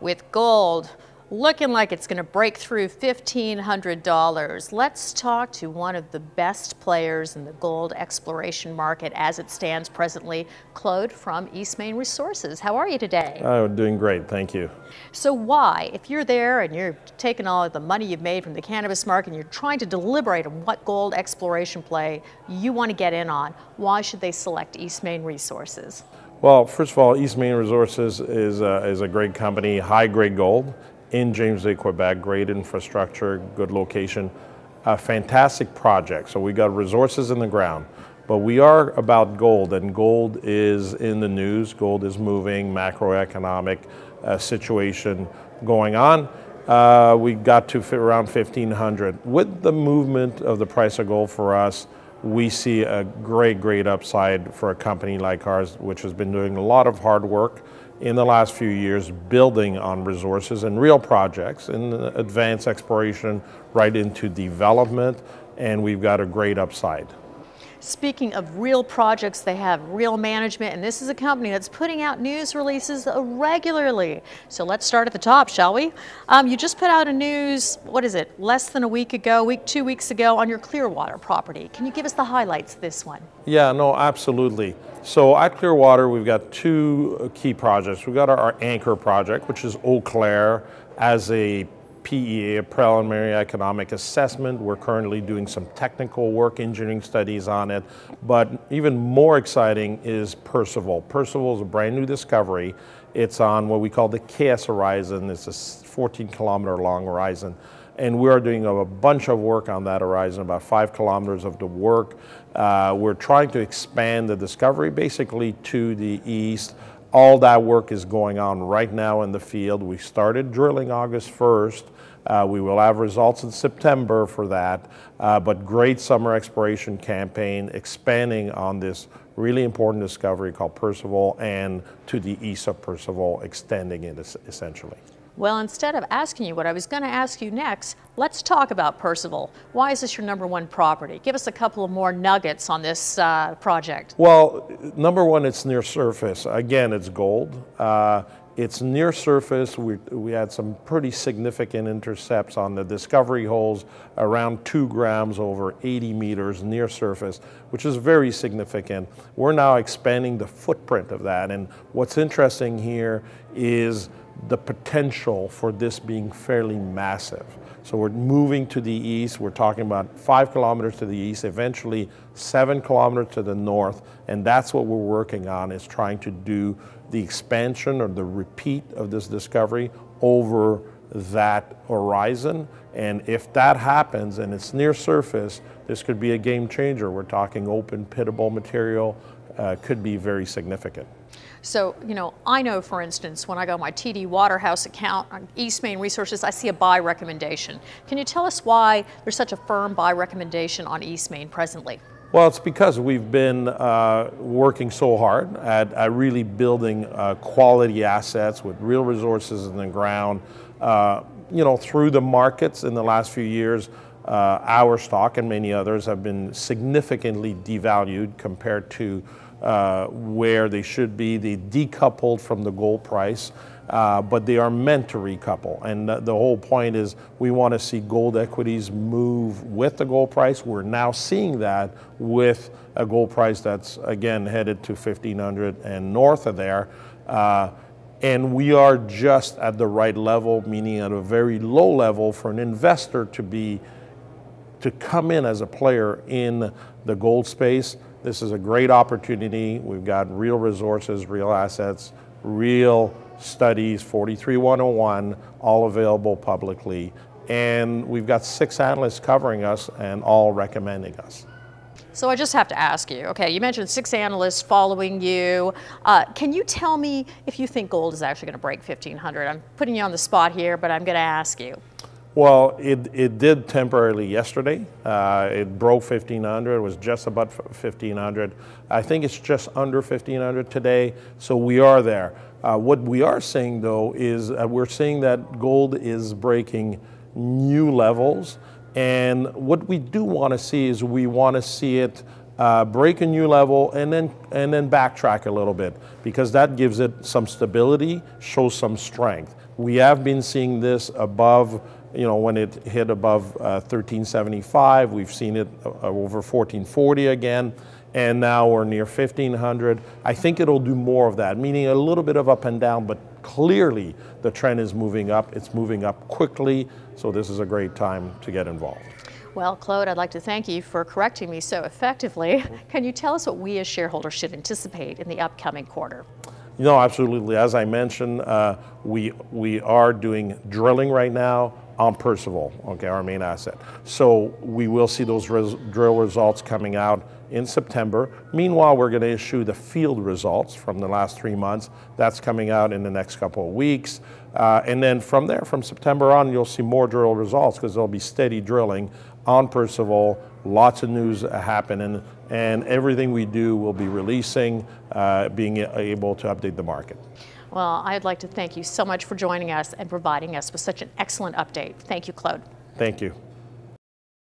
With gold looking like it's going to break through $1,500. Let's talk to one of the best players in the gold exploration market as it stands presently, Claude from Eastmain Resources. How are you today? Oh, doing great, thank you. So why, if you're there and you're taking all of the money you've made from the cannabis market and you're trying to deliberate on what gold exploration play you want to get in on, why should they select Eastmain Resources? Well, first of all, Eastmain Resources is a, is a great company, high grade gold in James Bay, Quebec. Great infrastructure, good location, a fantastic project. So we got resources in the ground, but we are about gold, and gold is in the news. Gold is moving, macroeconomic uh, situation going on. Uh, we got to around 1500. With the movement of the price of gold for us, we see a great, great upside for a company like ours, which has been doing a lot of hard work in the last few years building on resources and real projects in advanced exploration right into development, and we've got a great upside. Speaking of real projects, they have real management, and this is a company that's putting out news releases regularly. So let's start at the top, shall we? Um, you just put out a news, what is it, less than a week ago, week, two weeks ago on your Clearwater property. Can you give us the highlights of this one? Yeah, no, absolutely. So at Clearwater, we've got two key projects. We've got our anchor project, which is Eau Claire as a PEA, a preliminary economic assessment. We're currently doing some technical work, engineering studies on it. But even more exciting is Percival. Percival is a brand new discovery. It's on what we call the KS horizon. It's a 14 kilometer long horizon. And we are doing a bunch of work on that horizon, about five kilometers of the work. Uh, we're trying to expand the discovery basically to the east all that work is going on right now in the field. We started drilling August 1st. Uh, we will have results in September for that, uh, but great summer exploration campaign expanding on this really important discovery called Percival and to the east of Percival, extending it essentially. Well, instead of asking you what I was going to ask you next, let's talk about Percival. Why is this your number one property? Give us a couple of more nuggets on this uh, project. Well, number one, it's near surface. Again, it's gold. Uh, it's near surface. We, we had some pretty significant intercepts on the discovery holes, around two grams over 80 meters near surface, which is very significant. We're now expanding the footprint of that. And what's interesting here is the potential for this being fairly massive. So we're moving to the east. We're talking about five kilometers to the east, eventually seven kilometers to the north. And that's what we're working on is trying to do the expansion or the repeat of this discovery over that horizon. And if that happens and it's near surface, this could be a game changer. We're talking open pittable material, uh, could be very significant. So, you know, I know, for instance, when I go my TD Waterhouse account on Eastmain Resources, I see a buy recommendation. Can you tell us why there's such a firm buy recommendation on Eastmain presently? Well, it's because we've been uh, working so hard at, at really building uh, quality assets with real resources in the ground. Uh, you know, through the markets in the last few years, uh, our stock and many others have been significantly devalued compared to uh, where they should be. They decoupled from the gold price, uh, but they are meant to recouple. And the, the whole point is we want to see gold equities move with the gold price. We're now seeing that with a gold price that's again headed to 1500 and north of there. Uh, and we are just at the right level, meaning at a very low level for an investor to be to come in as a player in the gold space this is a great opportunity. We've got real resources, real assets, real studies, 43101, all available publicly. And we've got six analysts covering us and all recommending us. So I just have to ask you, okay, you mentioned six analysts following you. Uh, can you tell me if you think gold is actually going to break 1500? I'm putting you on the spot here, but I'm going to ask you. Well, it, it did temporarily yesterday. Uh, it broke 1500. It was just about 1500. I think it's just under 1500 today. So we are there. Uh, what we are seeing though is uh, we're seeing that gold is breaking new levels. And what we do want to see is we want to see it uh, break a new level, and then and then backtrack a little bit because that gives it some stability, shows some strength. We have been seeing this above you know, when it hit above uh, 1375, we've seen it uh, over 1440 again, and now we're near 1500. I think it'll do more of that, meaning a little bit of up and down, but clearly the trend is moving up. It's moving up quickly, so this is a great time to get involved. Well, Claude, I'd like to thank you for correcting me so effectively. Can you tell us what we as shareholders should anticipate in the upcoming quarter? No, absolutely. As I mentioned, uh, we we are doing drilling right now on Percival, okay, our main asset. So we will see those res drill results coming out in September. Meanwhile, we're going to issue the field results from the last three months. That's coming out in the next couple of weeks. Uh, and then from there, from September on, you'll see more drill results because there'll be steady drilling on Percival, lots of news happening, and everything we do will be releasing, uh, being able to update the market. Well, I'd like to thank you so much for joining us and providing us with such an excellent update. Thank you, Claude. Thank you.